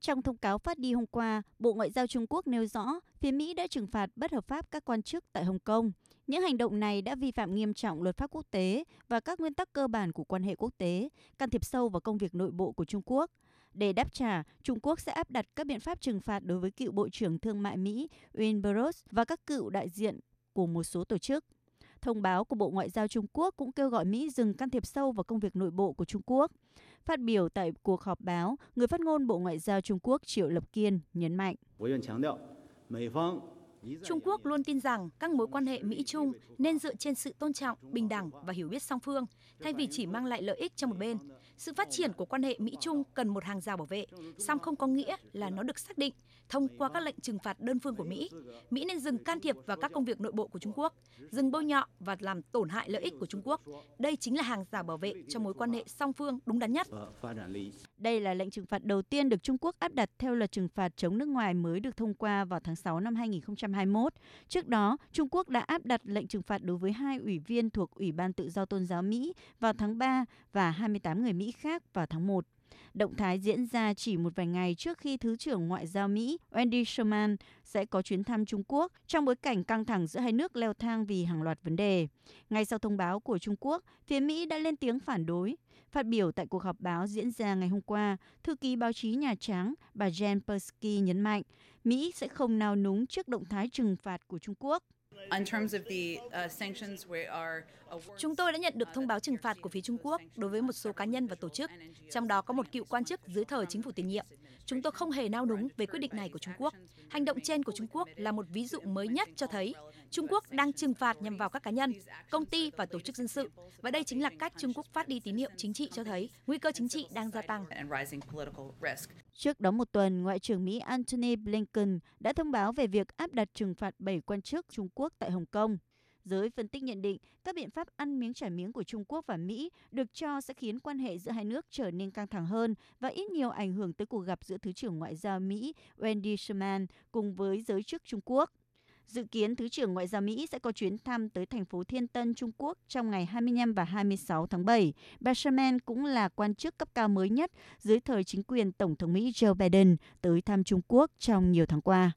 Trong thông cáo phát đi hôm qua, Bộ Ngoại giao Trung Quốc nêu rõ phía Mỹ đã trừng phạt bất hợp pháp các quan chức tại Hồng Kông. Những hành động này đã vi phạm nghiêm trọng luật pháp quốc tế và các nguyên tắc cơ bản của quan hệ quốc tế, can thiệp sâu vào công việc nội bộ của Trung Quốc. Để đáp trả, Trung Quốc sẽ áp đặt các biện pháp trừng phạt đối với cựu Bộ trưởng Thương mại Mỹ Wilbur Burroughs và các cựu đại diện của một số tổ chức. Thông báo của Bộ Ngoại giao Trung Quốc cũng kêu gọi Mỹ dừng can thiệp sâu vào công việc nội bộ của Trung Quốc. Phát biểu tại cuộc họp báo, người phát ngôn Bộ Ngoại giao Trung Quốc Triệu Lập Kiên nhấn mạnh. Trung Quốc luôn tin rằng các mối quan hệ Mỹ-Trung nên dựa trên sự tôn trọng, bình đẳng và hiểu biết song phương, thay vì chỉ mang lại lợi ích cho một bên. Sự phát triển của quan hệ Mỹ-Trung cần một hàng rào bảo vệ, song không có nghĩa là nó được xác định thông qua các lệnh trừng phạt đơn phương của Mỹ. Mỹ nên dừng can thiệp vào các công việc nội bộ của Trung Quốc, dừng bôi nhọ và làm tổn hại lợi ích của Trung Quốc. Đây chính là hàng rào bảo vệ cho mối quan hệ song phương đúng đắn nhất. Đây là lệnh trừng phạt đầu tiên được Trung Quốc áp đặt theo luật trừng phạt chống nước ngoài mới được thông qua vào tháng 6 năm 2020. 2021. Trước đó, Trung Quốc đã áp đặt lệnh trừng phạt đối với hai ủy viên thuộc Ủy ban Tự do Tôn giáo Mỹ vào tháng 3 và 28 người Mỹ khác vào tháng 1. Động thái diễn ra chỉ một vài ngày trước khi Thứ trưởng Ngoại giao Mỹ Wendy Sherman sẽ có chuyến thăm Trung Quốc trong bối cảnh căng thẳng giữa hai nước leo thang vì hàng loạt vấn đề. Ngay sau thông báo của Trung Quốc, phía Mỹ đã lên tiếng phản đối. Phát biểu tại cuộc họp báo diễn ra ngày hôm qua, thư ký báo chí Nhà Trắng bà Jen Psaki nhấn mạnh Mỹ sẽ không nào núng trước động thái trừng phạt của Trung Quốc. Chúng tôi đã nhận được thông báo trừng phạt của phía Trung Quốc đối với một số cá nhân và tổ chức, trong đó có một cựu quan chức dưới thời chính phủ tiền nhiệm. Chúng tôi không hề nao núng về quyết định này của Trung Quốc. Hành động trên của Trung Quốc là một ví dụ mới nhất cho thấy Trung Quốc đang trừng phạt nhằm vào các cá nhân, công ty và tổ chức dân sự. Và đây chính là cách Trung Quốc phát đi tín hiệu chính trị cho thấy nguy cơ chính trị đang gia tăng. Trước đó một tuần, Ngoại trưởng Mỹ Antony Blinken đã thông báo về việc áp đặt trừng phạt 7 quan chức Trung Quốc tại Hồng Kông. Giới phân tích nhận định các biện pháp ăn miếng trả miếng của Trung Quốc và Mỹ được cho sẽ khiến quan hệ giữa hai nước trở nên căng thẳng hơn và ít nhiều ảnh hưởng tới cuộc gặp giữa Thứ trưởng Ngoại giao Mỹ Wendy Sherman cùng với giới chức Trung Quốc. Dự kiến Thứ trưởng Ngoại giao Mỹ sẽ có chuyến thăm tới thành phố Thiên Tân, Trung Quốc trong ngày 25 và 26 tháng 7. Bà Sherman cũng là quan chức cấp cao mới nhất dưới thời chính quyền Tổng thống Mỹ Joe Biden tới thăm Trung Quốc trong nhiều tháng qua.